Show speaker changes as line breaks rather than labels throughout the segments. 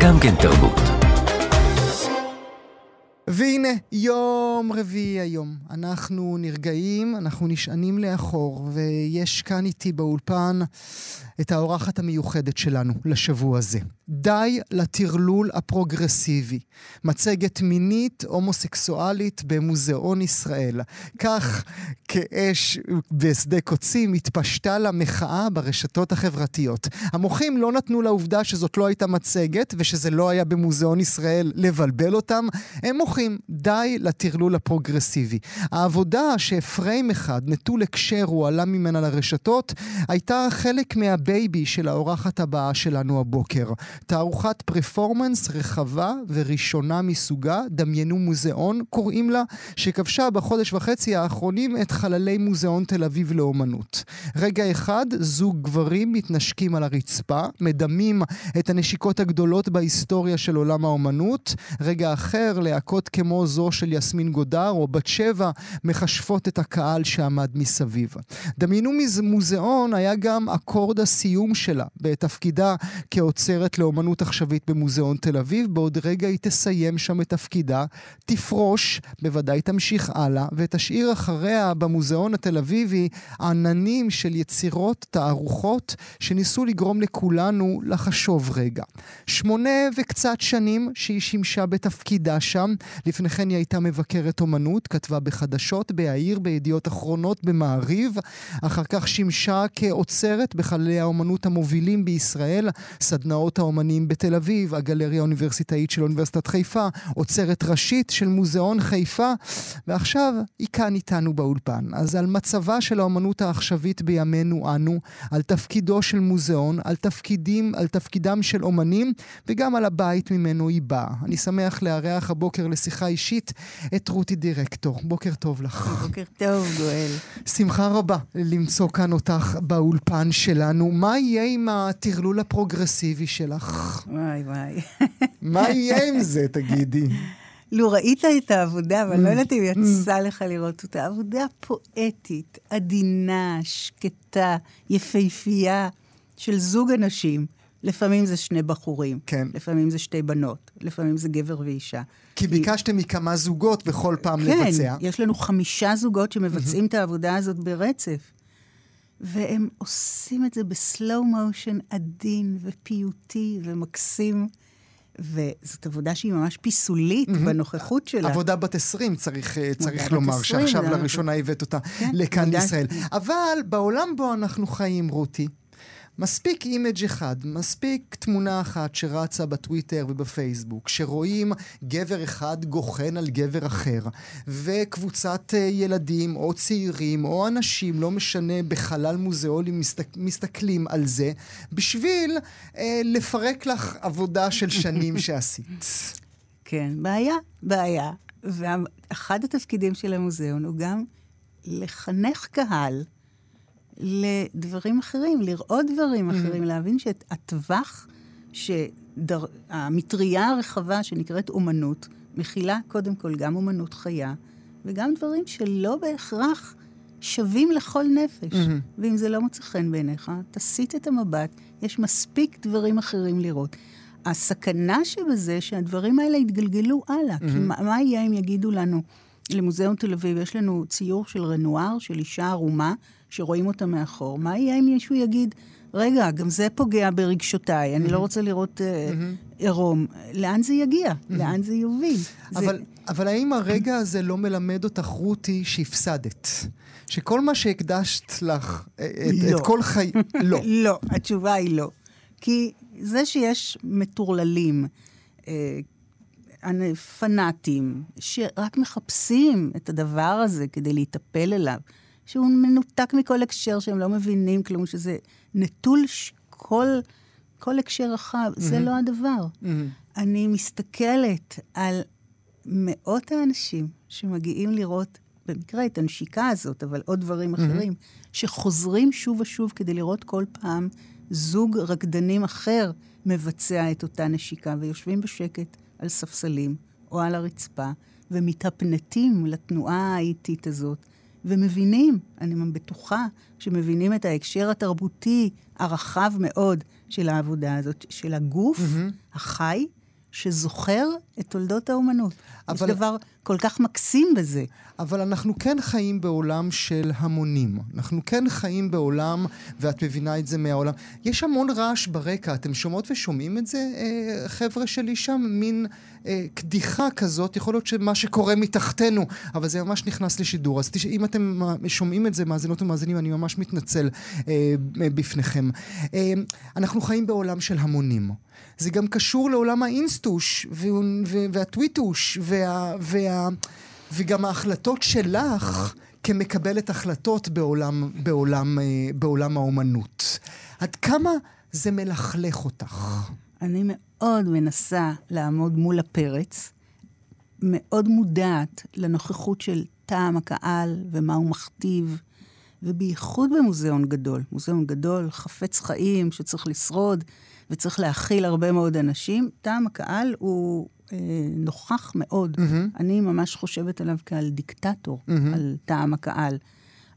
גם כן תרבות.
והנה, יום רביעי היום. אנחנו נרגעים, אנחנו נשענים לאחור, ויש כאן איתי באולפן את האורחת המיוחדת שלנו לשבוע הזה. די לטרלול הפרוגרסיבי. מצגת מינית הומוסקסואלית במוזיאון ישראל. כך כאש בשדה קוצים התפשטה לה מחאה ברשתות החברתיות. המוחים לא נתנו לעובדה שזאת לא הייתה מצגת ושזה לא היה במוזיאון ישראל לבלבל אותם. הם מוחים, די לטרלול הפרוגרסיבי. העבודה ש frame אחד, נטול הקשר, הוא עלה ממנה לרשתות, הייתה חלק מה baby של האורחת הבאה שלנו הבוקר. תערוכת performance רחבה וראשונה מסוגה, דמיינו מוזיאון, קוראים לה, שכבשה בחודש וחצי האחרונים את חללי מוזיאון תל אביב לאומנות. רגע אחד, זוג גברים מתנשקים על הרצפה, מדמים את הנשיקות הגדולות בהיסטוריה של עולם האומנות. רגע אחר, להקות כמו זו של יסמין גודר או בת שבע, מכשפות את הקהל שעמד מסביב. דמיינו מוזיאון היה גם אקורד הסיום שלה, בתפקידה כאוצרת לאומנות. עכשווית במוזיאון תל אביב, בעוד רגע היא תסיים שם את תפקידה, תפרוש, בוודאי תמשיך הלאה, ותשאיר אחריה במוזיאון התל אביבי עננים של יצירות, תערוכות, שניסו לגרום לכולנו לחשוב רגע. שמונה וקצת שנים שהיא שימשה בתפקידה שם, לפני כן היא הייתה מבקרת אומנות, כתבה בחדשות, בהעיר, בידיעות אחרונות, במעריב, אחר כך שימשה כאוצרת בחללי האומנות המובילים בישראל, סדנאות האומנים בתל אביב, הגלריה האוניברסיטאית של אוניברסיטת חיפה, אוצרת ראשית של מוזיאון חיפה, ועכשיו היא כאן איתנו באולפן. אז על מצבה של האומנות העכשווית בימינו אנו, על תפקידו של מוזיאון, על תפקידים, על תפקידם של אומנים, וגם על הבית ממנו היא באה. אני שמח לארח הבוקר לשיחה אישית את רותי דירקטור. בוקר טוב לך.
בוקר טוב, גואל.
שמחה רבה למצוא כאן אותך באולפן שלנו. מה יהיה עם הטרלול הפרוגרסיבי שלך?
וואי וואי.
מה יהיה עם זה, תגידי?
לו ראית את העבודה, אבל לא יודעת אם יצא לך לראות אותה, עבודה פואטית, עדינה, שקטה, יפהפייה, של זוג אנשים. לפעמים זה שני בחורים, כן. לפעמים זה שתי בנות, לפעמים זה גבר ואישה.
כי ביקשתם מכמה זוגות בכל פעם כן, לבצע.
כן, יש לנו חמישה זוגות שמבצעים את העבודה הזאת ברצף. והם עושים את זה בסלואו מושן עדין ופיוטי ומקסים. וזאת עבודה שהיא ממש פיסולית mm-hmm. בנוכחות שלה.
עבודה בת 20, צריך, אה, צריך לומר, 20, שעכשיו לראשונה הבאת אותה כן, לכאן לישראל. אבל בעולם בו אנחנו חיים, רותי, מספיק image אחד, מספיק תמונה אחת שרצה בטוויטר ובפייסבוק, שרואים גבר אחד גוחן על גבר אחר, וקבוצת אה, ילדים או צעירים או אנשים, לא משנה, בחלל מוזיאולי מסתק, מסתכלים על זה, בשביל אה, לפרק לך עבודה של שנים שעשית.
כן, בעיה, בעיה. ואחד התפקידים של המוזיאון הוא גם לחנך קהל. לדברים אחרים, לראות דברים mm-hmm. אחרים, להבין שהטווח, שהמטריה הרחבה שנקראת אומנות, מכילה קודם כל גם אומנות חיה, וגם דברים שלא בהכרח שווים לכל נפש. Mm-hmm. ואם זה לא מוצא חן בעיניך, תסיט את המבט, יש מספיק דברים אחרים לראות. הסכנה שבזה שהדברים האלה יתגלגלו הלאה. Mm-hmm. כי מה, מה יהיה אם יגידו לנו, למוזיאון תל אביב יש לנו ציור של רנואר, של אישה ערומה, שרואים אותה מאחור. מה יהיה אם מישהו יגיד, רגע, גם זה פוגע ברגשותיי, אני לא רוצה לראות אה, עירום. לאן זה יגיע? לאן זה יוביל?
אבל, זה... אבל האם הרגע הזה לא מלמד אותך, רותי, שהפסדת? שכל מה שהקדשת לך, אה, את, לא. את כל חיי...
לא. לא, התשובה היא לא. כי זה שיש מטורללים, אה, פנאטים, שרק מחפשים את הדבר הזה כדי להיטפל אליו, שהוא מנותק מכל הקשר, שהם לא מבינים כלום, שזה נטול כל, כל הקשר רחב. Mm-hmm. זה לא הדבר. Mm-hmm. אני מסתכלת על מאות האנשים שמגיעים לראות, במקרה את הנשיקה הזאת, אבל עוד דברים mm-hmm. אחרים, שחוזרים שוב ושוב כדי לראות כל פעם זוג רקדנים אחר מבצע את אותה נשיקה, ויושבים בשקט על ספסלים או על הרצפה, ומתהפנטים לתנועה האיטית הזאת, ומבינים, אני בטוחה, שמבינים את ההקשר התרבותי הרחב מאוד של העבודה הזאת, של הגוף mm-hmm. החי, שזוכר את תולדות האומנות. אבל... יש דבר כל כך מקסים בזה.
אבל אנחנו כן חיים בעולם של המונים. אנחנו כן חיים בעולם, ואת מבינה את זה מהעולם. יש המון רעש ברקע, אתם שומעות ושומעים את זה, אה, חבר'ה שלי שם? מין אה, קדיחה כזאת, יכול להיות שמה שקורה מתחתנו, אבל זה ממש נכנס לשידור. אז תש... אם אתם שומעים את זה, מאזינות ומאזינים, אני ממש מתנצל אה, בפניכם. אה, אנחנו חיים בעולם של המונים. זה גם קשור לעולם האינסטוש והטוויטוש וה, וה, וגם ההחלטות שלך כמקבלת החלטות בעולם, בעולם, אה, בעולם האומנות. עד כמה זה מלכלך אותך?
אני מאוד מנסה לעמוד מול הפרץ, מאוד מודעת לנוכחות של טעם הקהל ומה הוא מכתיב, ובייחוד במוזיאון גדול. מוזיאון גדול, חפץ חיים, שצריך לשרוד. וצריך להכיל הרבה מאוד אנשים, טעם הקהל הוא אה, נוכח מאוד. Mm-hmm. אני ממש חושבת עליו כעל דיקטטור, mm-hmm. על טעם הקהל.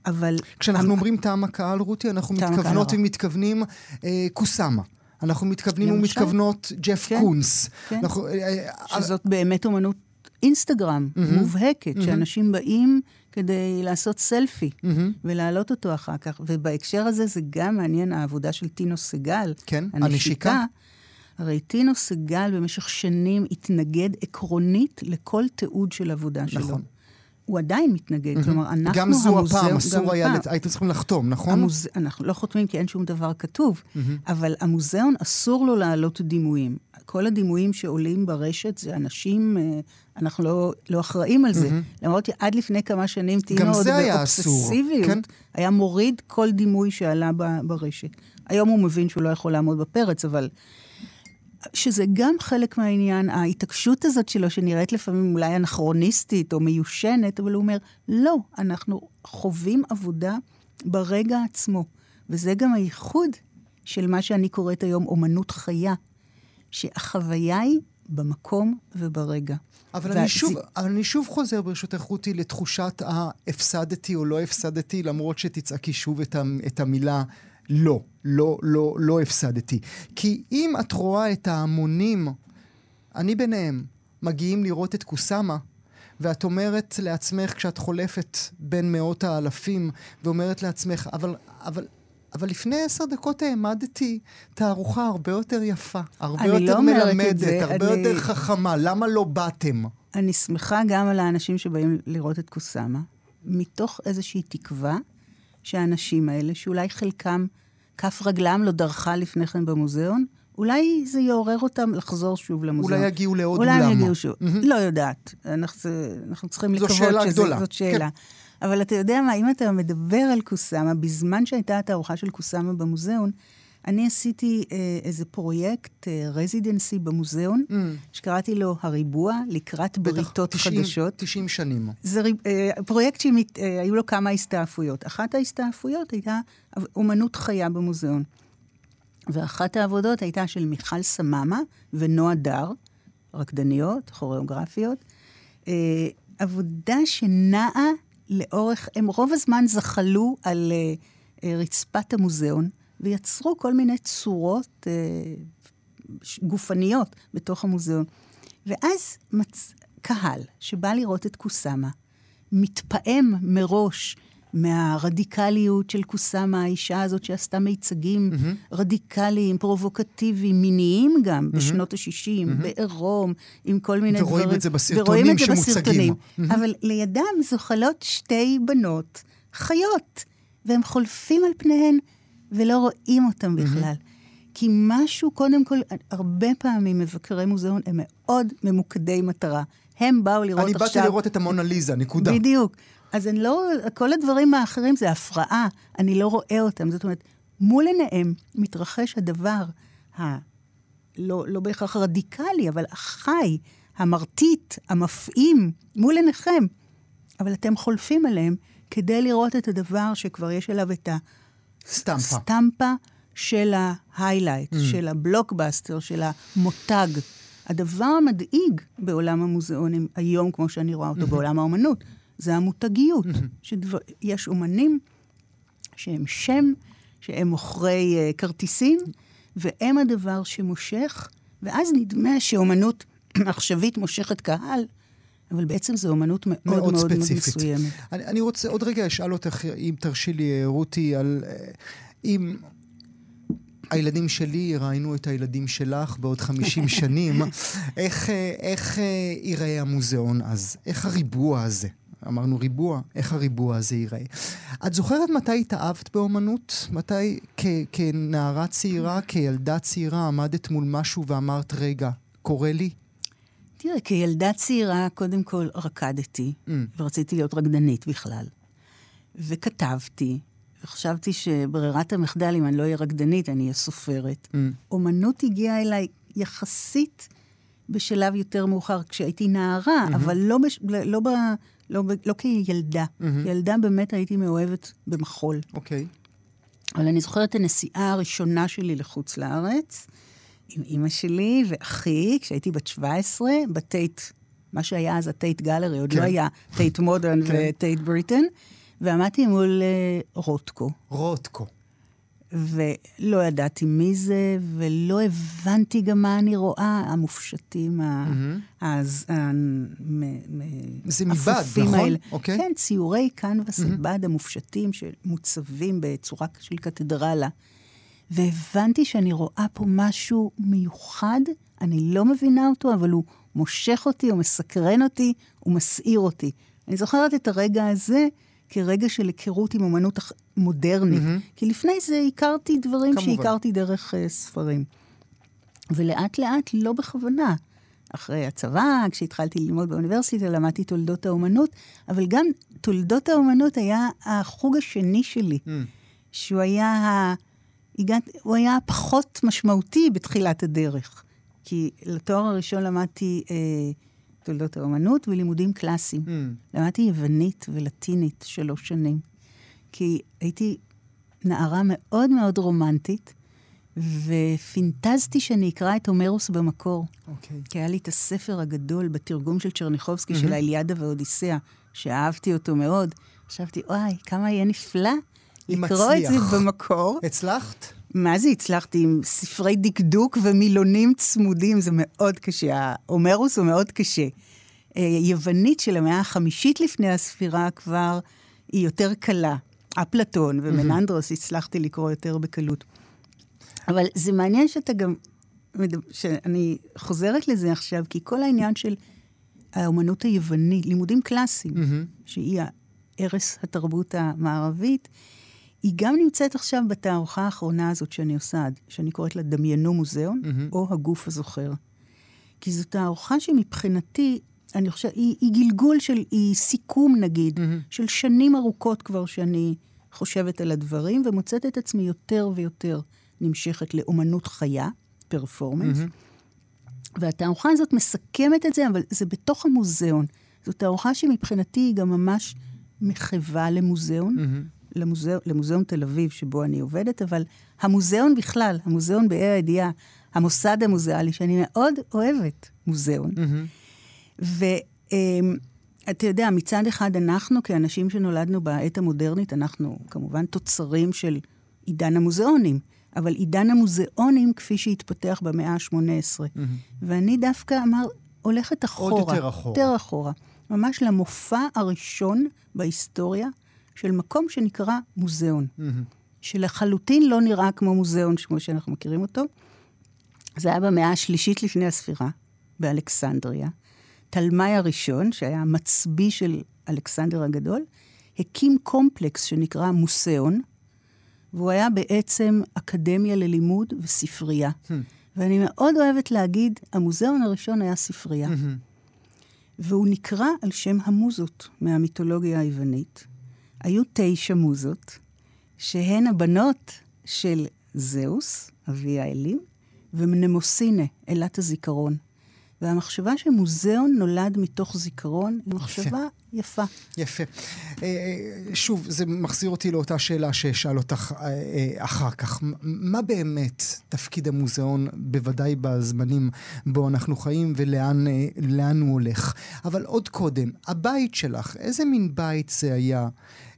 אבל...
כשאנחנו המ... אומרים טעם הקהל, רותי, אנחנו מתכוונות ומתכוונים אה, קוסאמה. אנחנו מתכוונים למשל? ומתכוונות ג'ף כן, קונס.
כן, אנחנו, אה, אה, שזאת באמת אומנות אינסטגרם mm-hmm. מובהקת, mm-hmm. שאנשים באים כדי לעשות סלפי mm-hmm. ולהעלות אותו אחר כך. ובהקשר הזה זה גם מעניין העבודה של טינו סגל.
כן, הנשיקה. הנשיקה.
הרי טינו סגל במשך שנים התנגד עקרונית לכל תיעוד של עבודה שלו. נכון. הוא עדיין מתנגד, mm-hmm. כלומר, אנחנו
גם זו המוזיאון, הפעם, אסור היה, לת... הייתם צריכים לחתום, נכון?
המוז... אנחנו לא חותמים כי אין שום דבר כתוב, mm-hmm. אבל המוזיאון אסור לו להעלות דימויים. כל הדימויים שעולים ברשת זה אנשים, אה, אנחנו לא, לא אחראים על זה. Mm-hmm. למרות שעד לפני כמה שנים טינו עוד באובססיביות, כן? היה מוריד כל דימוי שעלה ברשת. היום הוא מבין שהוא לא יכול לעמוד בפרץ, אבל... שזה גם חלק מהעניין, ההתעקשות הזאת שלו, שנראית לפעמים אולי אנכרוניסטית או מיושנת, אבל הוא אומר, לא, אנחנו חווים עבודה ברגע עצמו. וזה גם הייחוד של מה שאני קוראת היום אומנות חיה, שהחוויה היא במקום וברגע.
אבל, וה... אני שוב, אבל אני שוב חוזר, ברשותך, רותי, לתחושת ההפסדתי או לא הפסדתי, למרות שתצעקי שוב את, את המילה לא, לא, לא, לא הפסדתי. כי אם את רואה את ההמונים, אני ביניהם, מגיעים לראות את קוסאמה, ואת אומרת לעצמך, כשאת חולפת בין מאות האלפים, ואומרת לעצמך, אבל, אבל אבל לפני עשר דקות העמדתי תערוכה הרבה יותר יפה, הרבה יותר לא מלמדת, זה, הרבה אני... יותר חכמה. למה לא באתם?
אני שמחה גם על האנשים שבאים לראות את קוסאמה, מתוך איזושהי תקווה שהאנשים האלה, שאולי חלקם, כף רגלם לא דרכה לפני כן במוזיאון, אולי זה יעורר אותם לחזור שוב למוזיאון.
אולי יגיעו לעוד
אולי אולם. אולי יגיעו שוב. Mm-hmm. לא יודעת. אנחנו, אנחנו צריכים לקוות
שזה... זו שאלה גדולה.
זאת שאלה. כן. אבל אתה יודע מה, אם אתה מדבר על קוסאמה, בזמן שהייתה התערוכה של קוסאמה במוזיאון, אני עשיתי אה, איזה פרויקט, אה, רזידנסי במוזיאון, mm. שקראתי לו הריבוע לקראת בריתות 90, חדשות.
90 שנים.
זה אה, פרויקט שהיו אה, לו כמה הסתעפויות. אחת ההסתעפויות הייתה אומנות חיה במוזיאון. ואחת העבודות הייתה של מיכל סממה ונועה דר, רקדניות, כוריאוגרפיות. אה, עבודה שנעה לאורך, הם רוב הזמן זחלו על uh, רצפת המוזיאון, ויצרו כל מיני צורות uh, גופניות בתוך המוזיאון. ואז מצ... קהל שבא לראות את קוסאמה, מתפעם מראש מהרדיקליות של קוסאמה, האישה הזאת שעשתה מיצגים mm-hmm. רדיקליים, פרובוקטיביים, מיניים גם, mm-hmm. בשנות ה-60, mm-hmm. בעירום, עם כל מיני
ורואים
דברים.
ורואים את זה בסרטונים שמוצגים.
Mm-hmm. אבל לידם זוחלות שתי בנות חיות, והם חולפים על פניהן ולא רואים אותם בכלל. כי משהו, קודם כל, הרבה פעמים מבקרי מוזיאון הם מאוד ממוקדי מטרה. הם באו לראות
אני
עכשיו...
אני באתי לראות את המונליזה, נקודה.
בדיוק. אז אני לא, כל הדברים האחרים זה הפרעה, אני לא רואה אותם. זאת אומרת, מול עיניהם מתרחש הדבר, ה... לא, לא בהכרח רדיקלי, אבל החי, המרטיט, המפעים, מול עיניכם. אבל אתם חולפים עליהם כדי לראות את הדבר שכבר יש עליו את
הסטמפה.
סטמפה של ההיילייט, mm. של הבלוקבאסטר, של המותג. הדבר המדאיג בעולם המוזיאונים היום, כמו שאני רואה אותו, mm-hmm. בעולם האומנות, זה המותגיות. שדבר, יש אומנים שהם שם, שהם מוכרי uh, כרטיסים, והם הדבר שמושך, ואז נדמה שאומנות עכשווית מושכת קהל, אבל בעצם זו אומנות מאוד מאוד, מאוד, מאוד מסוימת.
אני, אני רוצה עוד רגע אשאל אותך, אם תרשי לי, רותי, על אם הילדים שלי יראיינו את הילדים שלך בעוד 50 שנים, איך, איך ייראה המוזיאון אז? איך הריבוע הזה? אמרנו ריבוע, איך הריבוע הזה ייראה. את זוכרת מתי התאהבת באומנות? מתי כ- כנערה צעירה, כילדה צעירה, עמדת מול משהו ואמרת, רגע, קורה לי?
תראה, כילדה צעירה, קודם כל רקדתי, mm. ורציתי להיות רקדנית בכלל. וכתבתי, וחשבתי שברירת המחדל, אם אני לא אהיה רקדנית, אני אהיה סופרת. Mm. אומנות הגיעה אליי יחסית בשלב יותר מאוחר, כשהייתי נערה, mm-hmm. אבל לא, בש... לא, ב... לא, ב... לא כילדה. Mm-hmm. ילדה באמת הייתי מאוהבת במחול.
אוקיי. Okay.
אבל אני זוכרת את הנסיעה הראשונה שלי לחוץ לארץ, עם אימא שלי ואחי, כשהייתי בת 17, ב Tate, מה שהיה אז ה Tate Gallery, עוד לא כן. לא היה Tate Modern כן. ו Tate Britain, ועמדתי מול אה, רוטקו.
רוטקו.
ולא ידעתי מי זה, ולא הבנתי גם מה אני רואה, המופשטים, mm-hmm.
זה מבד, נכון? האלה.
אוקיי. כן, ציורי קנבס mm-hmm. בד המופשטים שמוצבים בצורה של קתדרלה. והבנתי שאני רואה פה משהו מיוחד, אני לא מבינה אותו, אבל הוא מושך אותי, הוא מסקרן אותי, הוא מסעיר אותי. אני זוכרת את הרגע הזה כרגע של היכרות עם אמנות מודרנית. Mm-hmm. כי לפני זה הכרתי דברים כמובן. שהכרתי דרך uh, ספרים. ולאט לאט, לא בכוונה. אחרי הצבא, כשהתחלתי ללמוד באוניברסיטה, למדתי תולדות האומנות, אבל גם תולדות האומנות היה החוג השני שלי, mm. שהוא היה, ה... הגעת... הוא היה פחות משמעותי בתחילת הדרך. כי לתואר הראשון למדתי אה, תולדות האומנות ולימודים קלאסיים. Mm. למדתי יוונית ולטינית שלוש שנים. כי הייתי נערה מאוד מאוד רומנטית, ופינטזתי שאני אקרא את הומרוס במקור.
אוקיי. Okay.
כי היה לי את הספר הגדול בתרגום של צ'רניחובסקי, mm-hmm. של האליאדה ואודיסאה, שאהבתי אותו מאוד. חשבתי, וואי, כמה יהיה נפלא לקרוא את זה במקור.
הצלחת?
מה זה הצלחתי? עם ספרי דקדוק ומילונים צמודים, זה מאוד קשה. ההומרוס הוא מאוד קשה. אה, יוונית של המאה החמישית לפני הספירה כבר היא יותר קלה. אפלטון ומננדרוס הצלחתי לקרוא יותר בקלות. אבל זה מעניין שאתה גם, שאני חוזרת לזה עכשיו, כי כל העניין של האומנות היוונית, לימודים קלאסיים, שהיא ערש התרבות המערבית, היא גם נמצאת עכשיו בתערוכה האחרונה הזאת שאני עושה, שאני קוראת לה דמיינו מוזיאון, mm-hmm. או הגוף הזוכר. כי זו תערוכה שמבחינתי, אני חושבת, היא, היא גלגול של, היא סיכום נגיד, mm-hmm. של שנים ארוכות כבר שאני חושבת על הדברים, ומוצאת את עצמי יותר ויותר נמשכת לאומנות חיה, פרפורמנס. Mm-hmm. והתערוכה הזאת מסכמת את זה, אבל זה בתוך המוזיאון. זו תערוכה שמבחינתי היא גם ממש מחווה למוזיאון. Mm-hmm. למוזיאון, למוזיאון תל אביב, שבו אני עובדת, אבל המוזיאון בכלל, המוזיאון באר הידיעה, המוסד המוזיאלי, שאני מאוד אוהבת מוזיאון. Mm-hmm. ואתה יודע, מצד אחד אנחנו, כאנשים שנולדנו בעת המודרנית, אנחנו כמובן תוצרים של עידן המוזיאונים, אבל עידן המוזיאונים כפי שהתפתח במאה ה-18. Mm-hmm. ואני דווקא אמר, הולכת אחורה.
עוד יותר אחורה.
יותר אחורה. ממש למופע הראשון בהיסטוריה של מקום שנקרא מוזיאון, mm-hmm. שלחלוטין לא נראה כמו מוזיאון כמו שאנחנו מכירים אותו. זה היה במאה השלישית לפני הספירה, באלכסנדריה. תלמי הראשון, שהיה המצביא של אלכסנדר הגדול, הקים קומפלקס שנקרא מוסאון, והוא היה בעצם אקדמיה ללימוד וספרייה. Hmm. ואני מאוד אוהבת להגיד, המוזיאון הראשון היה ספרייה. Mm-hmm. והוא נקרא על שם המוזות מהמיתולוגיה היוונית. היו תשע מוזות, שהן הבנות של זהוס, אבי האלים, ומנמוסינה, אלת הזיכרון. והמחשבה שמוזיאון נולד מתוך זיכרון היא מחשבה יפה.
יפה. יפה. אה, שוב, זה מחזיר אותי לאותה שאלה שאשאל אותך אה, אה, אחר כך. מה באמת תפקיד המוזיאון, בוודאי בזמנים בו אנחנו חיים, ולאן הוא הולך? אבל עוד קודם, הבית שלך, איזה מין בית זה היה?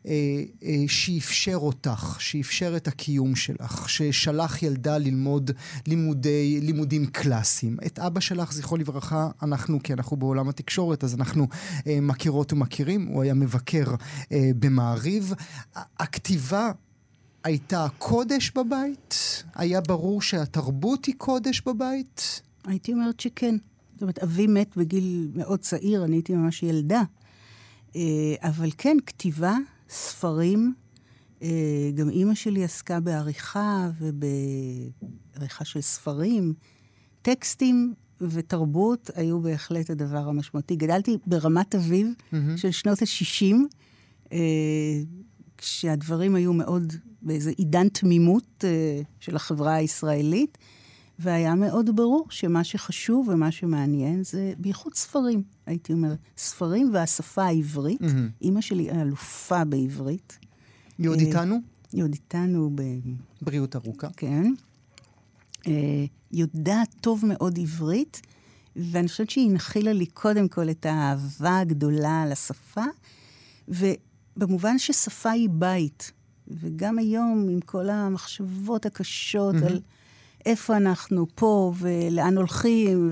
אה, אה, שאפשר אותך, שאפשר את הקיום שלך, ששלח ילדה ללמוד לימודי, לימודים קלאסיים. את אבא שלך, זכרו לברכה, אנחנו, כי אנחנו בעולם התקשורת, אז אנחנו אה, מכירות ומכירים, הוא היה מבקר במעריב. הכתיבה הייתה קודש בבית? היה ברור שהתרבות היא קודש בבית?
הייתי אומרת שכן. זאת אומרת, אבי מת בגיל מאוד צעיר, אני הייתי ממש ילדה. אבל כן, כתיבה, ספרים, אה, גם אימא שלי עסקה בעריכה ובעריכה של ספרים. טקסטים ותרבות היו בהחלט הדבר המשמעותי. גדלתי ברמת אביב mm-hmm. של שנות ה-60, אה, כשהדברים היו מאוד באיזה עידן תמימות של החברה הישראלית. והיה מאוד ברור שמה שחשוב ומה שמעניין זה בייחוד ספרים, הייתי אומרת. ספרים והשפה העברית. Mm-hmm. אימא שלי אלופה בעברית.
היא עוד אה, איתנו?
היא עוד איתנו ב...
בריאות ארוכה.
כן. אה, יודעת טוב מאוד עברית, ואני חושבת שהיא הנחילה לי קודם כל את האהבה הגדולה לשפה, ובמובן ששפה היא בית. וגם היום, עם כל המחשבות הקשות mm-hmm. על איפה אנחנו פה ולאן הולכים,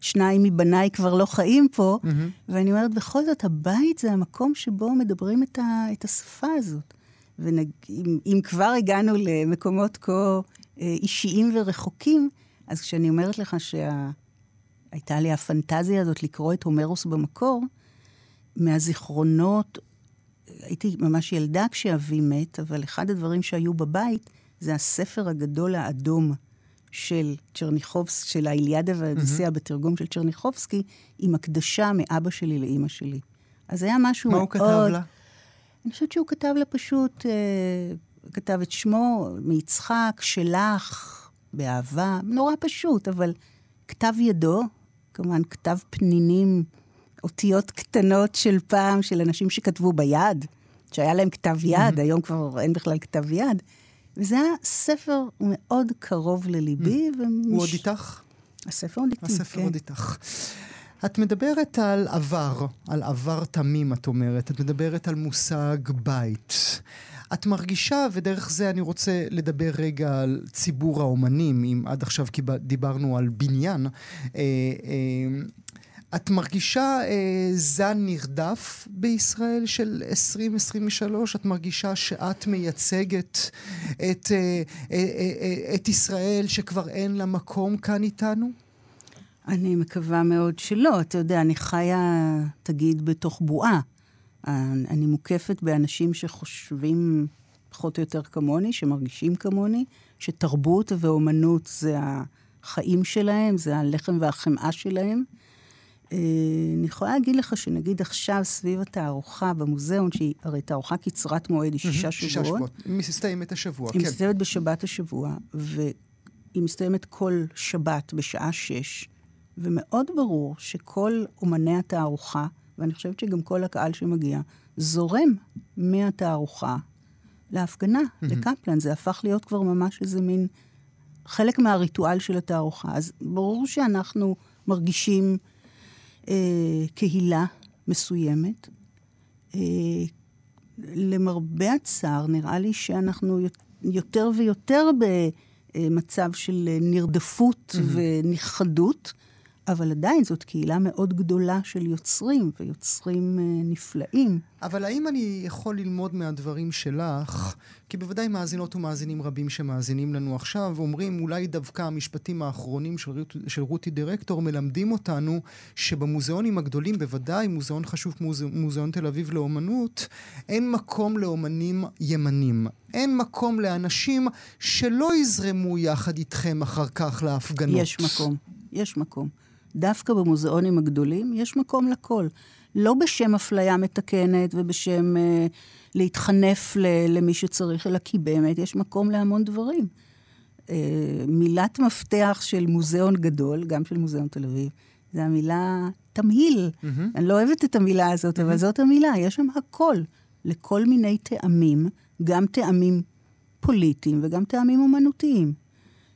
ושניים מבניי כבר לא חיים פה. Mm-hmm. ואני אומרת, בכל זאת, הבית זה המקום שבו מדברים את, ה, את השפה הזאת. ואם כבר הגענו למקומות כה אה, אישיים ורחוקים, אז כשאני אומרת לך שהייתה שה... לי הפנטזיה הזאת לקרוא את הומרוס במקור, מהזיכרונות, הייתי ממש ילדה כשאבי מת, אבל אחד הדברים שהיו בבית זה הספר הגדול האדום של צ'רניחובסקי, של האיליאדה והאודיסאה mm-hmm. בתרגום של צ'רניחובסקי, עם הקדשה מאבא שלי לאימא שלי. אז היה משהו
מה
מאוד...
מה הוא כתב לה?
אני חושבת שהוא כתב לה פשוט, אה, כתב את שמו מיצחק, שלך, באהבה, נורא פשוט, אבל כתב ידו, כמובן כתב פנינים, אותיות קטנות של פעם, של אנשים שכתבו ביד, שהיה להם כתב יד, mm-hmm. היום כבר אין בכלל כתב יד. וזה היה ספר מאוד קרוב לליבי.
Mm. ומש... הוא עוד איתך?
הספר עוד איתי, כן.
הספר עוד איתך. את מדברת על עבר, על עבר תמים, את אומרת. את מדברת על מושג בית. את מרגישה, ודרך זה אני רוצה לדבר רגע על ציבור האומנים, אם עד עכשיו דיברנו על בניין, אה, אה, את מרגישה אה, זן נרדף בישראל של 2023? את מרגישה שאת מייצגת את, אה, אה, אה, אה, את ישראל שכבר אין לה מקום כאן איתנו?
אני מקווה מאוד שלא. אתה יודע, אני חיה, תגיד, בתוך בועה. אני מוקפת באנשים שחושבים פחות או יותר כמוני, שמרגישים כמוני, שתרבות ואומנות זה החיים שלהם, זה הלחם והחמאה שלהם. אה, אני יכולה להגיד לך שנגיד עכשיו, סביב התערוכה במוזיאון, שהיא הרי תערוכה קצרת מועד, היא שישה שבועות. שישה שבועות.
היא מסתיימת השבוע,
כן. היא מסתיימת בשבת השבוע, והיא מסתיימת כל שבת בשעה שש, ומאוד ברור שכל אומני התערוכה, ואני חושבת שגם כל הקהל שמגיע, זורם מהתערוכה להפגנה, לקפלן. זה הפך להיות כבר ממש איזה מין חלק מהריטואל של התערוכה. אז ברור שאנחנו מרגישים... אה, קהילה מסוימת. אה, למרבה הצער, נראה לי שאנחנו יותר ויותר במצב של נרדפות mm-hmm. ונכחדות. אבל עדיין זאת קהילה מאוד גדולה של יוצרים, ויוצרים uh, נפלאים.
אבל האם אני יכול ללמוד מהדברים שלך, כי בוודאי מאזינות ומאזינים רבים שמאזינים לנו עכשיו, אומרים אולי דווקא המשפטים האחרונים של, של רותי דירקטור מלמדים אותנו שבמוזיאונים הגדולים, בוודאי מוזיאון חשוב כמו מוזיאון, מוזיאון תל אביב לאומנות, אין מקום לאומנים ימנים. אין מקום לאנשים שלא יזרמו יחד איתכם אחר כך להפגנות.
יש מקום, יש מקום. דווקא במוזיאונים הגדולים יש מקום לכל. לא בשם אפליה מתקנת ובשם אה, להתחנף ל, למי שצריך, אלא כי באמת יש מקום להמון דברים. אה, מילת מפתח של מוזיאון גדול, גם של מוזיאון תל אביב, זה המילה תמהיל. Mm-hmm. אני לא אוהבת את המילה הזאת, mm-hmm. אבל זאת המילה, יש שם הכל, לכל מיני טעמים, גם טעמים פוליטיים וגם טעמים אומנותיים.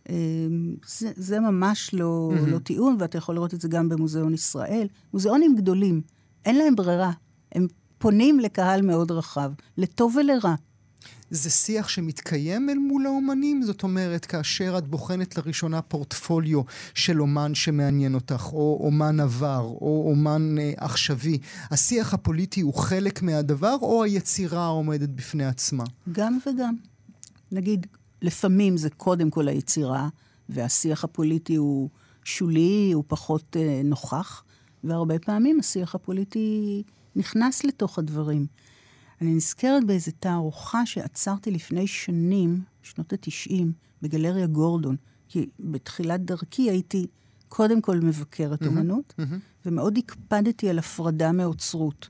אמ, זה, זה ממש לא, mm-hmm. לא טיעון, ואתה יכול לראות את זה גם במוזיאון ישראל. מוזיאונים גדולים, אין להם ברירה. הם פונים לקהל מאוד רחב, לטוב ולרע.
זה שיח שמתקיים אל מול האומנים? זאת אומרת, כאשר את בוחנת לראשונה פורטפוליו של אומן שמעניין אותך, או אומן עבר, או אומן אה, עכשווי, השיח הפוליטי הוא חלק מהדבר, או היצירה עומדת בפני עצמה?
גם וגם. נגיד, לפעמים זה קודם כל היצירה, והשיח הפוליטי הוא שולי, הוא פחות אה, נוכח, והרבה פעמים השיח הפוליטי נכנס לתוך הדברים. אני נזכרת באיזו תערוכה שעצרתי לפני שנים, שנות ה-90, בגלריה גורדון, כי בתחילת דרכי הייתי קודם כל מבקרת mm-hmm, אומנות, mm-hmm. ומאוד הקפדתי על הפרדה מאוצרות.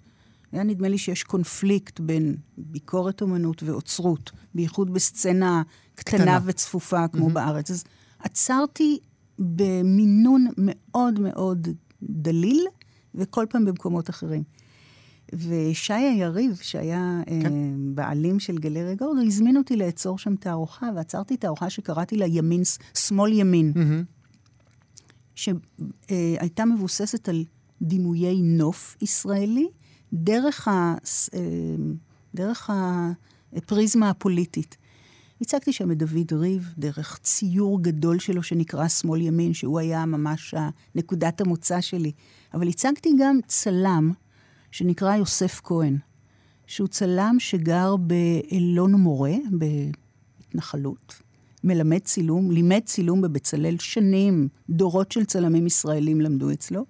היה נדמה לי שיש קונפליקט בין ביקורת אומנות ואוצרות, בייחוד בסצנה קטנה, קטנה. וצפופה כמו mm-hmm. בארץ. אז עצרתי במינון מאוד מאוד דליל, וכל פעם במקומות אחרים. ושי היריב, שהיה כן. uh, בעלים של גלריה גורדו, הזמין אותי לעצור שם תערוכה, ועצרתי תערוכה שקראתי לה ימין, שמאל ימין, mm-hmm. שהייתה מבוססת על דימויי נוף ישראלי, דרך, ה, uh, דרך הפריזמה הפוליטית. הצגתי שם את דוד ריב, דרך ציור גדול שלו שנקרא שמאל ימין, שהוא היה ממש נקודת המוצא שלי. אבל הצגתי גם צלם שנקרא יוסף כהן, שהוא צלם שגר באלון מורה, בהתנחלות, מלמד צילום, לימד צילום בבצלאל שנים, דורות של צלמים ישראלים למדו אצלו,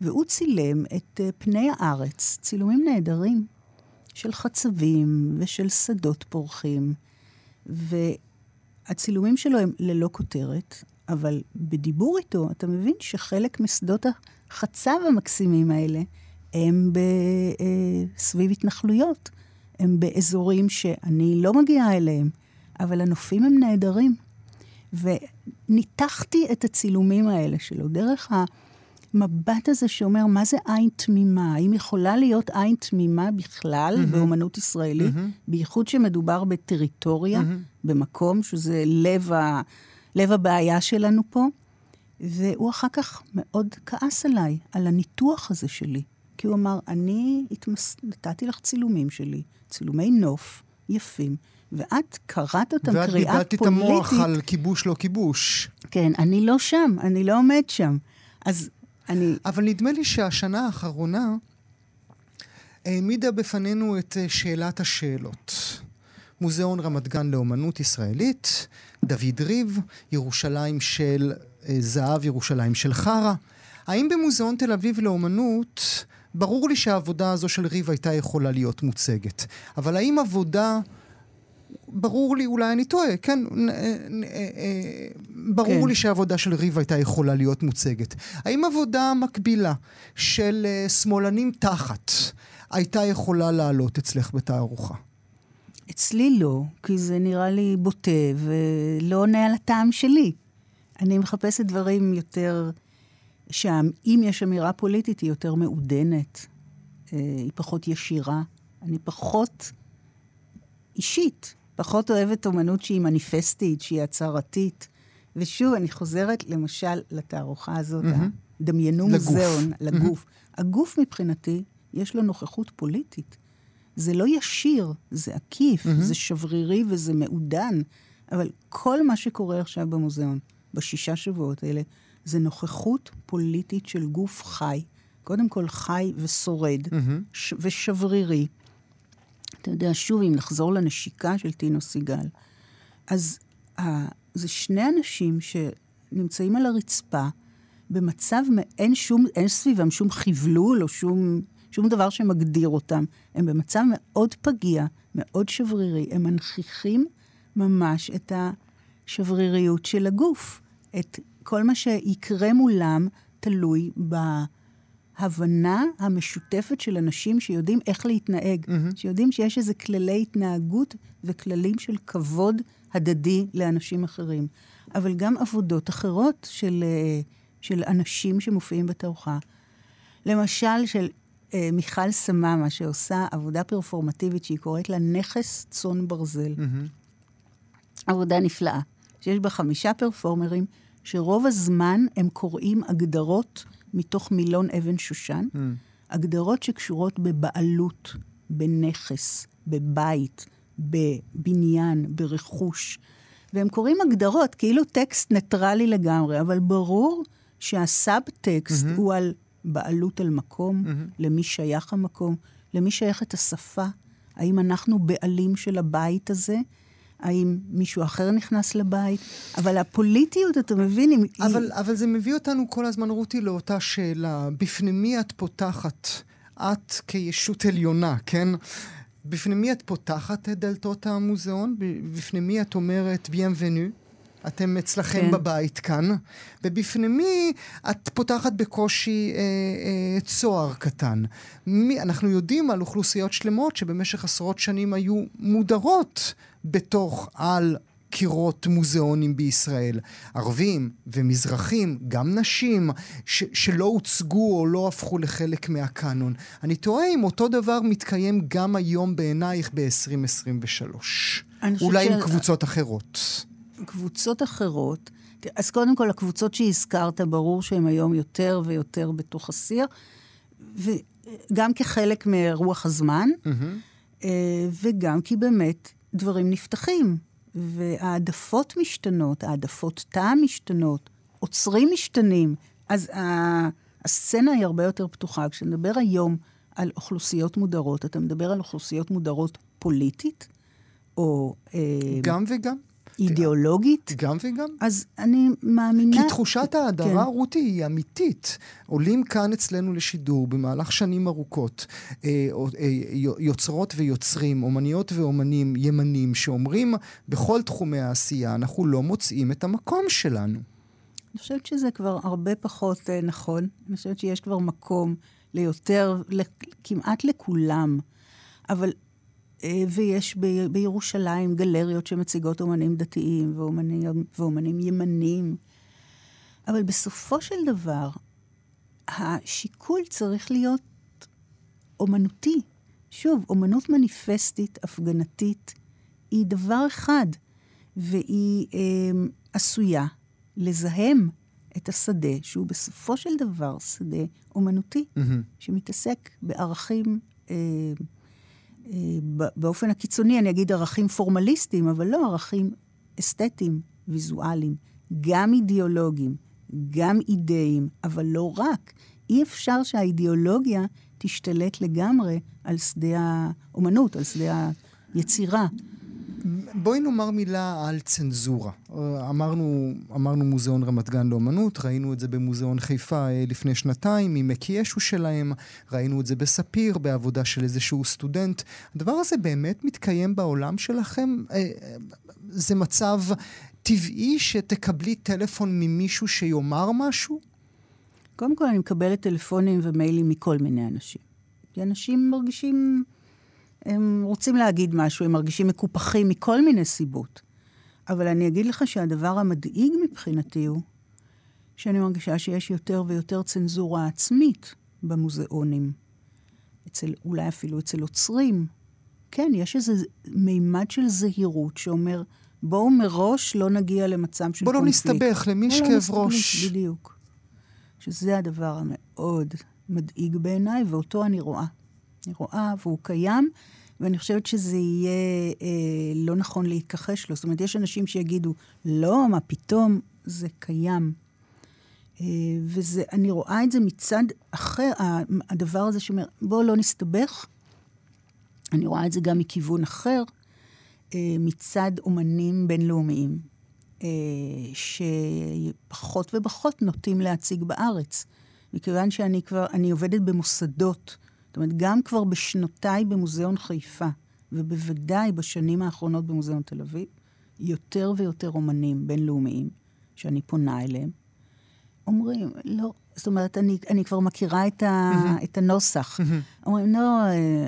והוא צילם את אה, פני הארץ, צילומים נהדרים של חצבים ושל שדות פורחים, והצילומים שלו הם ללא כותרת, אבל בדיבור איתו אתה מבין שחלק משדות החצב המקסימים האלה הם אה, סביב התנחלויות. הם באזורים שאני לא מגיעה אליהם, אבל הנופים הם נהדרים. וניתחתי את הצילומים האלה שלו דרך המבט הזה שאומר, מה זה עין תמימה? האם יכולה להיות עין תמימה בכלל mm-hmm. באומנות ישראלית, mm-hmm. בייחוד שמדובר בטריטוריה, mm-hmm. במקום שזה לב, ה, לב הבעיה שלנו פה? והוא אחר כך מאוד כעס עליי, על הניתוח הזה שלי. כי הוא אמר, אני התמס... נתתי לך צילומים שלי, צילומי נוף יפים, ואת קראת אותם קריאה פוליטית. ואת גידלת את המוח
על כיבוש לא כיבוש.
כן, אני לא שם, אני לא עומד שם. אז אני...
אבל נדמה לי שהשנה האחרונה העמידה בפנינו את אה, שאלת השאלות. מוזיאון רמת גן לאומנות ישראלית, דוד ריב, ירושלים של אה, זהב, ירושלים של חרא. האם במוזיאון תל אביב לאומנות ברור לי שהעבודה הזו של ריב הייתה יכולה להיות מוצגת. אבל האם עבודה... ברור לי, אולי אני טועה, כן, אה, אה, ברור כן. לי שהעבודה של ריב הייתה יכולה להיות מוצגת. האם עבודה מקבילה של אה, שמאלנים תחת הייתה יכולה לעלות אצלך בתערוכה?
אצלי לא, כי זה נראה לי בוטה ולא עונה על הטעם שלי. אני מחפשת דברים יותר שאם יש אמירה פוליטית, היא יותר מעודנת, אה, היא פחות ישירה. אני פחות אישית, פחות אוהבת אומנות שהיא מניפסטית, שהיא הצהרתית. ושוב, אני חוזרת למשל לתערוכה הזאת, mm-hmm. דמיינו מוזיאון, לגוף. Mm-hmm. הגוף מבחינתי, יש לו נוכחות פוליטית. זה לא ישיר, זה עקיף, mm-hmm. זה שברירי וזה מעודן, אבל כל מה שקורה עכשיו במוזיאון, בשישה שבועות האלה, זה נוכחות פוליטית של גוף חי, קודם כל חי ושורד mm-hmm. ש- ושברירי. אתה יודע, שוב, אם נחזור לנשיקה של טינו סיגל, אז uh, זה שני אנשים שנמצאים על הרצפה, במצב, אין, שום, אין סביבם שום חבלול או שום, שום דבר שמגדיר אותם. הם במצב מאוד פגיע, מאוד שברירי. הם מנכיחים ממש את השבריריות של הגוף, את כל מה שיקרה מולם תלוי בהבנה המשותפת של אנשים שיודעים איך להתנהג, mm-hmm. שיודעים שיש איזה כללי התנהגות וכללים של כבוד הדדי לאנשים אחרים. אבל גם עבודות אחרות של, אה, של אנשים שמופיעים בתערוכה. למשל, של אה, מיכל סממה, שעושה עבודה פרפורמטיבית שהיא קוראת לה נכס צאן ברזל. Mm-hmm. עבודה נפלאה, שיש בה חמישה פרפורמרים שרוב הזמן הם קוראים הגדרות מתוך מילון אבן שושן, mm. הגדרות שקשורות בבעלות, בנכס, בבית, בבניין, ברכוש. והם קוראים הגדרות, כאילו טקסט ניטרלי לגמרי, אבל ברור שה subtext mm-hmm. הוא על בעלות על מקום, mm-hmm. למי שייך המקום, למי שייכת השפה, האם אנחנו בעלים של הבית הזה? האם מישהו אחר נכנס לבית? אבל הפוליטיות, אתה מבין,
אבל, היא... אבל זה מביא אותנו כל הזמן, רותי, לאותה שאלה. בפני מי את פותחת? את כישות עליונה, כן? בפני מי את פותחת את דלתות המוזיאון? בפני מי את אומרת ביאמבנו? אתם אצלכם כן. בבית כאן, ובפני מי את פותחת בקושי אה, אה, צוהר קטן. מי, אנחנו יודעים על אוכלוסיות שלמות שבמשך עשרות שנים היו מודרות בתוך על קירות מוזיאונים בישראל. ערבים ומזרחים, גם נשים, ש- שלא הוצגו או לא הפכו לחלק מהקאנון. אני תוהה אם אותו דבר מתקיים גם היום בעינייך ב-2023. אולי ש... עם קבוצות אחרות.
קבוצות אחרות, אז קודם כל, הקבוצות שהזכרת, ברור שהן היום יותר ויותר בתוך השיח, וגם כחלק מרוח הזמן, mm-hmm. וגם כי באמת דברים נפתחים, והעדפות משתנות, העדפות טעם משתנות, עוצרים משתנים. אז הסצנה היא הרבה יותר פתוחה. כשנדבר היום על אוכלוסיות מודרות, אתה מדבר על אוכלוסיות מודרות פוליטית, או...
אה, גם וגם.
אידיאולוגית.
גם וגם.
אז אני מאמינה...
כי תחושת ההדרה, כן. רותי, היא אמיתית. עולים כאן אצלנו לשידור במהלך שנים ארוכות אה, אה, יוצרות ויוצרים, אומניות ואומנים ימנים, שאומרים בכל תחומי העשייה, אנחנו לא מוצאים את המקום שלנו.
אני חושבת שזה כבר הרבה פחות אה, נכון. אני חושבת שיש כבר מקום ליותר, כמעט לכולם. אבל ויש ב- בירושלים גלריות שמציגות אומנים דתיים ואומנים, ואומנים ימנים. אבל בסופו של דבר, השיקול צריך להיות אומנותי. שוב, אומנות מניפסטית, הפגנתית, היא דבר אחד, והיא אה, עשויה לזהם את השדה, שהוא בסופו של דבר שדה אומנותי, mm-hmm. שמתעסק בערכים אה, באופן הקיצוני אני אגיד ערכים פורמליסטיים, אבל לא ערכים אסתטיים, ויזואליים, גם אידיאולוגיים, גם אידאיים, אבל לא רק. אי אפשר שהאידיאולוגיה תשתלט לגמרי על שדה האומנות, על שדה היצירה.
בואי נאמר מילה על צנזורה. אמרנו, אמרנו מוזיאון רמת גן לאומנות, ראינו את זה במוזיאון חיפה אה, לפני שנתיים, עם מקי ישו שלהם, ראינו את זה בספיר, בעבודה של איזשהו סטודנט. הדבר הזה באמת מתקיים בעולם שלכם? אה, אה, זה מצב טבעי שתקבלי טלפון ממישהו שיאמר משהו?
קודם כל, אני מקבלת טלפונים ומיילים מכל מיני אנשים. כי אנשים מרגישים הם רוצים להגיד משהו, הם מרגישים מקופחים מכל מיני סיבות. אבל אני אגיד לך שהדבר המדאיג מבחינתי הוא שאני מרגישה שיש יותר ויותר צנזורה עצמית במוזיאונים. אצל, אולי אפילו אצל עוצרים. כן, יש איזה מימד של זהירות שאומר, בואו מראש לא נגיע למצב של
בוא לא קונפליקט. בואו לא נסתבך, למי יש כאב ראש.
בדיוק. שזה הדבר המאוד מדאיג בעיניי, ואותו אני רואה. אני רואה, והוא קיים, ואני חושבת שזה יהיה אה, לא נכון להתכחש לו. זאת אומרת, יש אנשים שיגידו, לא, מה פתאום, זה קיים. אה, ואני רואה את זה מצד אחר, הדבר הזה שאומר, בואו לא נסתבך. אני רואה את זה גם מכיוון אחר, אה, מצד אומנים בינלאומיים, אה, שפחות ופחות נוטים להציג בארץ. מכיוון שאני כבר, אני עובדת במוסדות זאת אומרת, גם כבר בשנותיי במוזיאון חיפה, ובוודאי בשנים האחרונות במוזיאון תל אביב, יותר ויותר אומנים בינלאומיים שאני פונה אליהם, אומרים, לא, זאת אומרת, אני, אני כבר מכירה את, ה, mm-hmm. את הנוסח. Mm-hmm. אומרים, לא,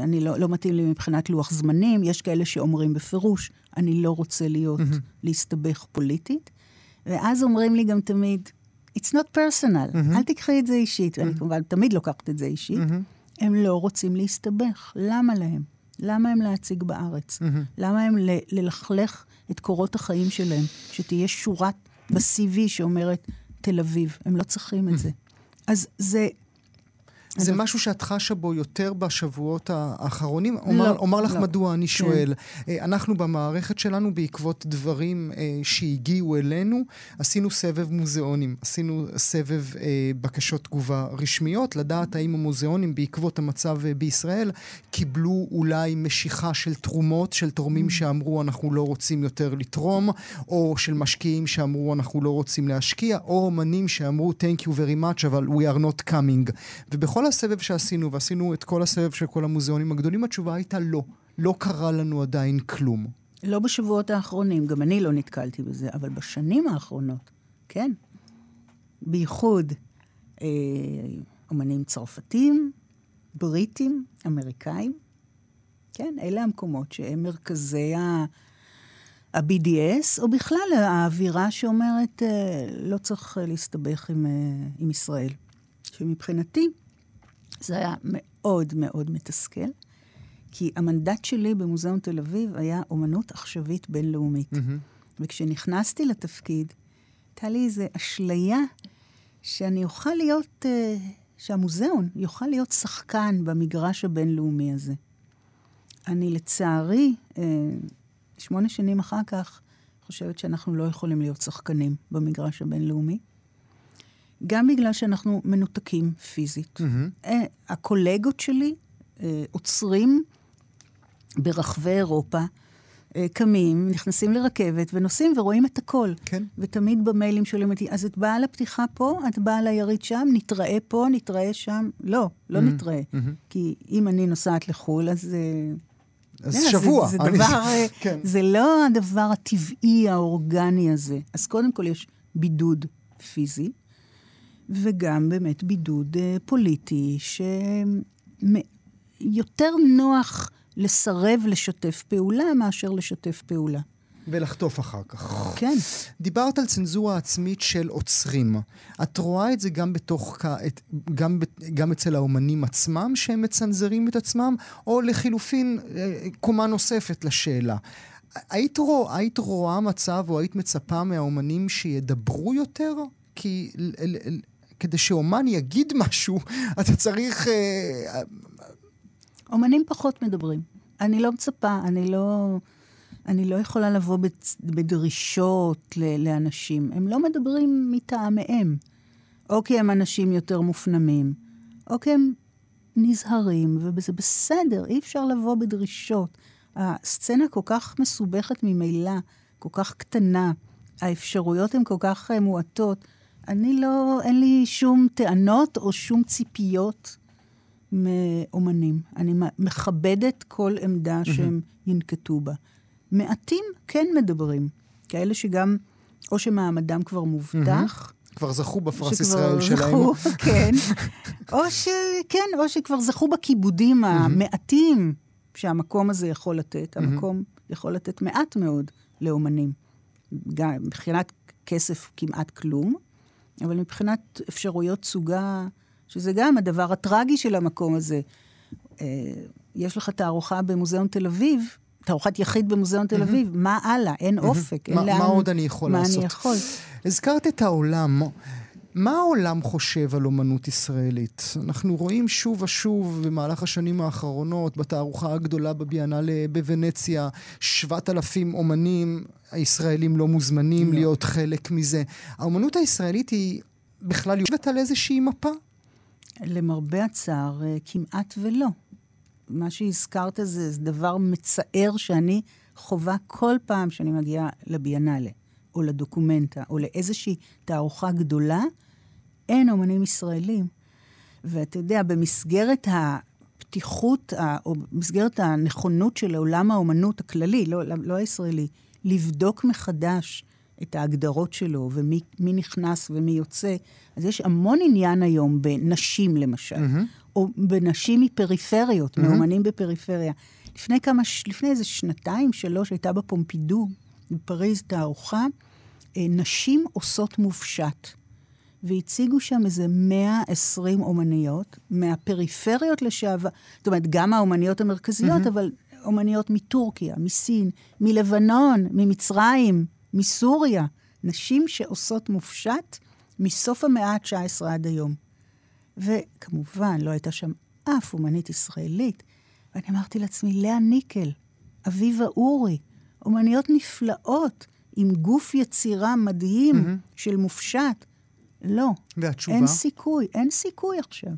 אני לא, לא מתאים לי מבחינת לוח זמנים, יש כאלה שאומרים בפירוש, אני לא רוצה להיות, mm-hmm. להסתבך פוליטית. ואז אומרים לי גם תמיד, it's not personal, mm-hmm. אל תקחי את זה אישית. Mm-hmm. ואני כמובן תמיד לוקחת את זה אישית. Mm-hmm. הם לא רוצים להסתבך. למה להם? למה הם להציג בארץ? Mm-hmm. למה הם ל- ללכלך את קורות החיים שלהם? שתהיה שורת ב-CV שאומרת תל אביב. הם לא צריכים את זה. אז זה...
זה משהו שאת חשה בו יותר בשבועות האחרונים?
לא,
אומר, אומר לך
לא.
מדוע אני
כן.
שואל. אה, אנחנו במערכת שלנו, בעקבות דברים אה, שהגיעו אלינו, עשינו סבב מוזיאונים, עשינו סבב אה, בקשות תגובה רשמיות, לדעת האם המוזיאונים, בעקבות המצב אה, בישראל, קיבלו אולי משיכה של תרומות, של תורמים שאמרו אנחנו לא רוצים יותר לתרום, או של משקיעים שאמרו אנחנו לא רוצים להשקיע, או אומנים שאמרו Thank you very much, אבל we are not coming. ובכל הסבב שעשינו, ועשינו את כל הסבב של כל המוזיאונים הגדולים, התשובה הייתה לא. לא קרה לנו עדיין כלום.
לא בשבועות האחרונים, גם אני לא נתקלתי בזה, אבל בשנים האחרונות, כן. בייחוד אה, אומנים צרפתים, בריטים, אמריקאים. כן, אלה המקומות שהם מרכזי ה... ה-BDS, או בכלל האווירה שאומרת, אה, לא צריך להסתבך עם, אה, עם ישראל. שמבחינתי זה היה מאוד מאוד מתסכל, כי המנדט שלי במוזיאון תל אביב היה אומנות עכשווית בינלאומית. וכשנכנסתי לתפקיד, הייתה לי איזו אשליה שאני אוכל להיות, אה, שהמוזיאון יוכל להיות שחקן במגרש הבינלאומי הזה. אני לצערי, אה, שמונה שנים אחר כך, חושבת שאנחנו לא יכולים להיות שחקנים במגרש הבינלאומי. גם בגלל שאנחנו מנותקים פיזית. אה, הקולגות שלי אה, עוצרים ברחבי אירופה, אה, קמים, נכנסים לרכבת ונוסעים ורואים את הכל.
כן.
ותמיד במיילים שואלים אותי, אז את באה לפתיחה פה, את באה ליריד שם, נתראה פה, נתראה שם? לא, לא נתראה. כי אם אני נוסעת לחו"ל, אז...
אז
כן,
שבוע.
זה, זה
אני-
דבר,
כן.
זה לא הדבר הטבעי, האורגני הזה. אז קודם כל יש בידוד פיזי, וגם באמת בידוד אה, פוליטי, שיותר נוח לסרב לשתף פעולה מאשר לשתף פעולה.
ולחטוף אחר כך.
כן.
דיברת על צנזורה עצמית של עוצרים. את רואה את זה גם בתוך, את- גם, גם אצל האומנים עצמם, שהם מצנזרים את עצמם, או לחילופין, אה, קומה נוספת לשאלה. היית, רוא, היית רואה מצב, או היית מצפה מהאומנים שידברו יותר? כי כדי שאומן יגיד משהו, אתה צריך... אה,
אומנים פחות מדברים. אני לא מצפה, אני לא, אני לא יכולה לבוא בדרישות לאנשים. הם לא מדברים מטעמיהם. או כי הם אנשים יותר מופנמים, או כי הם נזהרים, וזה בסדר, אי אפשר לבוא בדרישות. הסצנה כל כך מסובכת ממילא, כל כך קטנה, האפשרויות הן כל כך אה, מועטות. אני לא, אין לי שום טענות או שום ציפיות מאומנים. אני מכבדת כל עמדה שהם ינקטו בה. מעטים כן מדברים, כאלה שגם, או שמעמדם כבר מובטח,
כבר זכו בפרס ישראל שלהם.
כן, או שכן, או שכבר זכו בכיבודים המעטים שהמקום הזה יכול לתת. המקום יכול לתת מעט מאוד לאומנים. גם מבחינת כסף כמעט כלום, אבל מבחינת אפשרויות סוגה, שזה גם הדבר הטרגי של המקום הזה. אה, יש לך תערוכה במוזיאון תל אביב, תערוכת יחיד במוזיאון תל אביב, מה הלאה? אין אופק, אין
מה-
לאן...
מה עוד אני יכול
מה
לעשות?
אני יכול?
הזכרת את העולם. מה העולם חושב על אומנות ישראלית? אנחנו רואים שוב ושוב במהלך השנים האחרונות, בתערוכה הגדולה בביאנלה בוונציה, 7,000 אומנים הישראלים לא מוזמנים להיות חלק מזה. האומנות הישראלית היא בכלל יושבת על איזושהי מפה?
למרבה הצער, אה, כמעט ולא. מה שהזכרת זה, זה דבר מצער שאני חווה כל פעם שאני מגיעה לביאנלה, או לדוקומנטה, או לאיזושהי תערוכה גדולה, אין אומנים ישראלים. ואתה יודע, במסגרת הפתיחות, או במסגרת הנכונות של עולם האומנות הכללי, לא, לא הישראלי, לבדוק מחדש את ההגדרות שלו, ומי מי נכנס ומי יוצא. אז יש המון עניין היום בנשים, למשל, mm-hmm. או בנשים מפריפריות, mm-hmm. מאומנים בפריפריה. לפני כמה, לפני איזה שנתיים, שלוש, הייתה בפומפידו, בפריז, תערוכה, אה, נשים עושות מופשט. והציגו שם איזה 120 אומניות מהפריפריות לשעבר, זאת אומרת, גם האומניות המרכזיות, mm-hmm. אבל אומניות מטורקיה, מסין, מלבנון, ממצרים, מסוריה. נשים שעושות מופשט מסוף המאה ה-19 עד היום. וכמובן, לא הייתה שם אף אומנית ישראלית. ואני אמרתי לעצמי, לאה ניקל, אביבה אורי, אומניות נפלאות, עם גוף יצירה מדהים mm-hmm. של מופשט. לא.
והתשובה?
אין סיכוי, אין סיכוי עכשיו.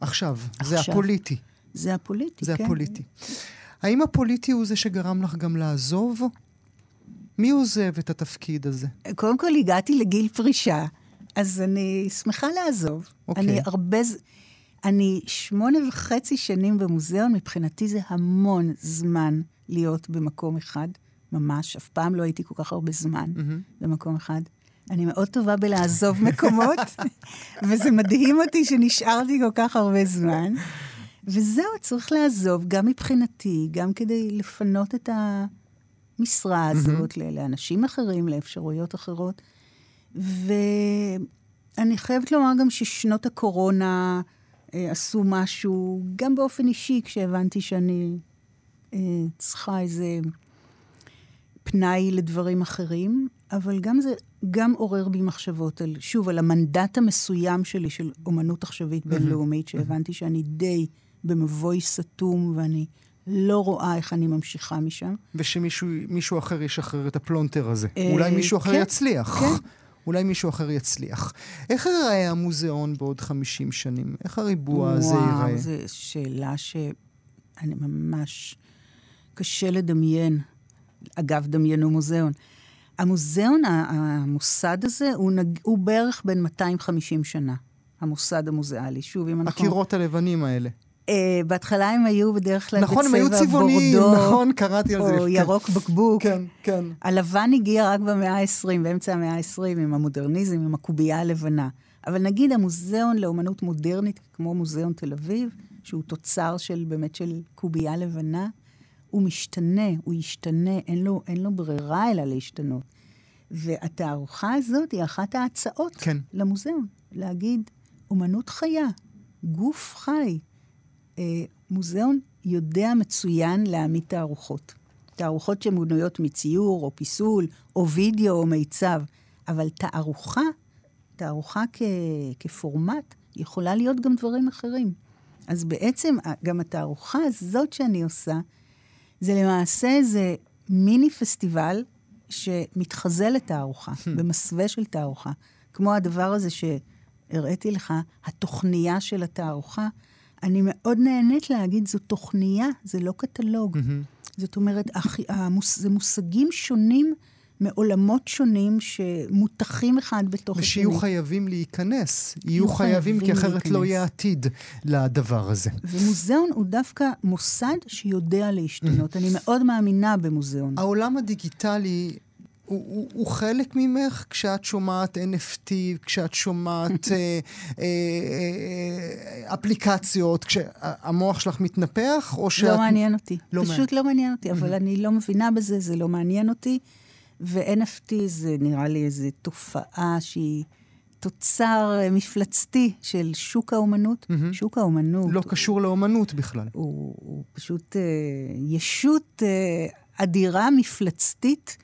עכשיו, עכשיו. זה הפוליטי.
זה הפוליטי,
זה
כן.
זה הפוליטי. האם הפוליטי הוא זה שגרם לך גם לעזוב? מי עוזב את התפקיד הזה?
קודם כל, הגעתי לגיל פרישה, אז אני שמחה לעזוב.
אוקיי.
אני הרבה... אני שמונה וחצי שנים במוזיאון, מבחינתי זה המון זמן להיות במקום אחד, ממש. אף פעם לא הייתי כל כך הרבה זמן mm-hmm. במקום אחד. אני מאוד טובה בלעזוב מקומות, וזה מדהים אותי שנשארתי כל כך הרבה זמן. וזהו, צריך לעזוב, גם מבחינתי, גם כדי לפנות את המשרה הזאת. לאנשים אחרים, לאפשרויות אחרות. ואני חייבת לומר גם ששנות הקורונה אה, עשו משהו, גם באופן אישי, כשהבנתי שאני אה, צריכה איזה פנאי לדברים אחרים, אבל גם זה גם עורר בי מחשבות על, שוב, על המנדט המסוים שלי של אומנות עכשווית. בינלאומית, שהבנתי שאני די במבוי סתום ואני לא רואה איך אני ממשיכה משם.
ושמישהו אחר ישחרר את הפלונטר הזה. אה, אולי מישהו אחר כן, יצליח.
כן.
אולי מישהו אחר יצליח. איך ייראה המוזיאון בעוד 50 שנים? איך הריבוע הזה ייראה?
וואו, זו שאלה שאני ממש... קשה לדמיין. אגב, דמיינו מוזיאון. המוזיאון, המוסד הזה, הוא, נג... הוא בערך בין 250 שנה, המוסד המוזיאלי. שוב, אם אנחנו...
הקירות הלבנים האלה.
Uh, בהתחלה הם היו בדרך כלל
נכון, בצבע בורדו. נכון, הם היו צבעוניים, נכון, קראתי על זה.
או ירוק בקבוק.
כן, כן.
הלבן הגיע רק במאה ה-20, באמצע המאה ה-20, עם המודרניזם, עם הקובייה הלבנה. אבל נגיד המוזיאון לאומנות מודרנית, כמו מוזיאון תל אביב, שהוא תוצר של, באמת של קובייה לבנה, הוא משתנה, הוא ישתנה, אין לו, אין לו ברירה אלא להשתנות. והתערוכה הזאת היא אחת ההצעות
כן.
למוזיאון, להגיד, אומנות חיה, גוף חי. אה, מוזיאון יודע מצוין להעמיד תערוכות. תערוכות שמונויות מציור, או פיסול, או וידאו, או מיצב. אבל תערוכה, תערוכה כ- כפורמט, יכולה להיות גם דברים אחרים. אז בעצם, גם התערוכה הזאת שאני עושה, זה למעשה איזה מיני פסטיבל שמתחזה לתערוכה, hmm. במסווה של תערוכה. כמו הדבר הזה שהראיתי לך, התוכניה של התערוכה. אני מאוד נהנית להגיד, זו תוכניה, זה לא קטלוג. Mm-hmm. זאת אומרת, המוס, זה מושגים שונים מעולמות שונים שמותחים אחד בתוך
השני. ושיהיו חייבים להיכנס. יהיו חייבים, כי אחרת להיכנס. לא יהיה עתיד לדבר הזה.
ומוזיאון הוא דווקא מוסד שיודע להשתנות. אני מאוד מאמינה במוזיאון.
העולם הדיגיטלי... הוא, הוא, הוא חלק ממך כשאת שומעת NFT, כשאת שומעת אה, אה, אה, אפליקציות, כשהמוח שלך מתנפח, או שאת...
לא מעניין אותי. לא פשוט מעניין. לא מעניין אותי, אבל אני לא מבינה בזה, זה לא מעניין אותי. ו-NFT זה נראה לי איזו תופעה שהיא תוצר אה, מפלצתי של שוק האומנות. Mm-hmm. שוק האומנות...
לא הוא, קשור לאומנות בכלל.
הוא, הוא פשוט אה, ישות אה, אדירה מפלצתית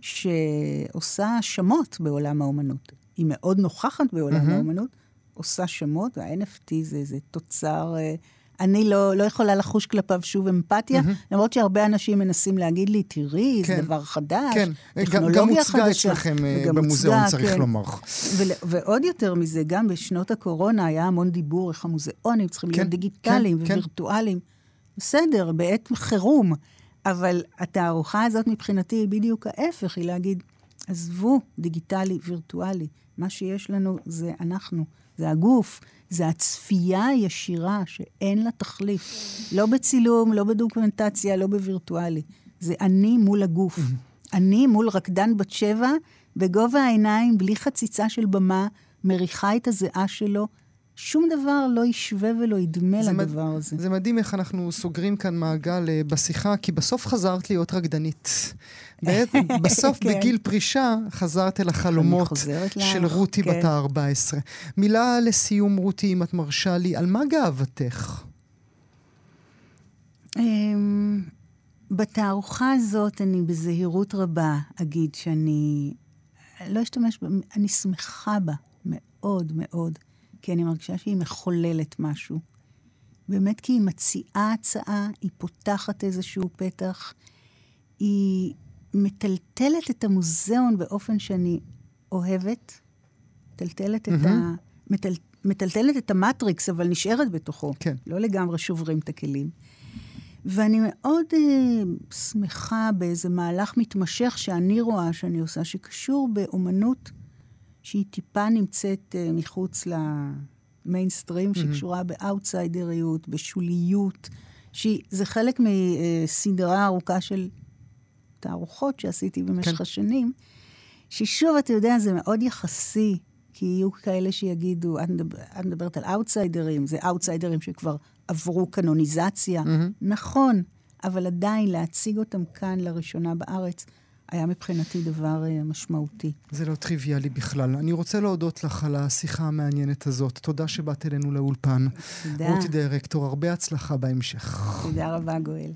שעושה האשמות בעולם האומנות. היא מאוד נוכחת בעולם mm-hmm. האומנות, עושה שמות, וה-NFT זה, זה תוצר... אה, אני לא, לא יכולה לחוש כלפיו שוב אמפתיה, mm-hmm. למרות שהרבה אנשים מנסים להגיד לי, תראי, כן, זה דבר חדש,
כן. טכנולוגיה חדשה. גם מוצגה אצלכם אה, במוזיאון, מוצגה, צריך כן. לומר.
ו- ועוד יותר מזה, גם בשנות הקורונה היה המון דיבור איך המוזיאונים צריכים כן, להיות דיגיטליים כן, כן. ווירטואליים. כן. בסדר, בעת חירום. אבל התערוכה הזאת מבחינתי היא בדיוק ההפך, היא להגיד, עזבו דיגיטלי, וירטואלי. מה שיש לנו זה אנחנו, זה הגוף, זה הצפייה הישירה שאין לה תחליף. לא בצילום, לא בדוקומנטציה, לא בווירטואלי. זה אני מול הגוף. אני מול רקדן בת שבע, בגובה העיניים, בלי חציצה של במה, מריחה את הזיעה שלו, שום דבר לא ישווה ולא ידמה לדבר מד... הזה.
זה מדהים איך אנחנו סוגרים כאן מעגל uh, בשיחה, כי בסוף חזרת להיות רקדנית. בסוף, כן. בגיל פרישה, חזרת אל החלומות של רותי כן. בת ה-14. מילה לסיום, רותי, אם את מרשה לי, על מה גאוותך? Um,
בתערוכה הזאת אני בזהירות רבה אגיד שאני לא אשתמש בה, אני שמחה בה מאוד מאוד. כי אני מרגישה שהיא מחוללת משהו. באמת כי היא מציעה הצעה, היא פותחת איזשהו פתח, היא מטלטלת את המוזיאון באופן שאני אוהבת, מטלטלת mm-hmm. את ה... מטל... מטלטלת את המטריקס, אבל נשארת בתוכו.
כן.
לא לגמרי שוברים את הכלים. ואני מאוד אה, שמחה באיזה מהלך מתמשך שאני רואה שאני עושה, שקשור באומנות שהיא טיפה נמצאת אה, מחוץ למיינסטרים. שקשורה באאוטסיידריות, בשוליות, שזה חלק מסדרה ארוכה של תערוכות שעשיתי במשך כן. השנים, ששוב, אתה יודע, זה מאוד יחסי. כי יהיו כאלה שיגידו, את, מדבר, את מדברת על אאוטסיידרים, זה אאוטסיידרים שכבר עברו קנוניזציה. Mm-hmm. נכון, אבל עדיין להציג אותם כאן לראשונה בארץ, היה מבחינתי דבר uh, משמעותי.
זה לא טריוויאלי בכלל. אני רוצה להודות לך על השיחה המעניינת הזאת. תודה שבאת אלינו לאולפן.
תודה.
רותי דירקטור, הרבה הצלחה בהמשך.
תודה רבה, גואל.